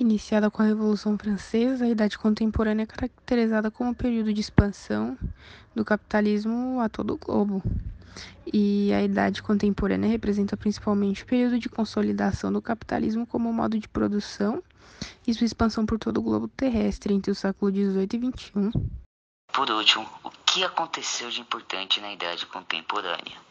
Iniciada com a Revolução Francesa, a Idade Contemporânea é caracterizada como um período de expansão do capitalismo a todo o globo. E a Idade Contemporânea representa principalmente o período de consolidação do capitalismo como modo de produção e sua expansão por todo o globo terrestre entre o século XVIII e XXI. Por último, o que aconteceu de importante na Idade Contemporânea?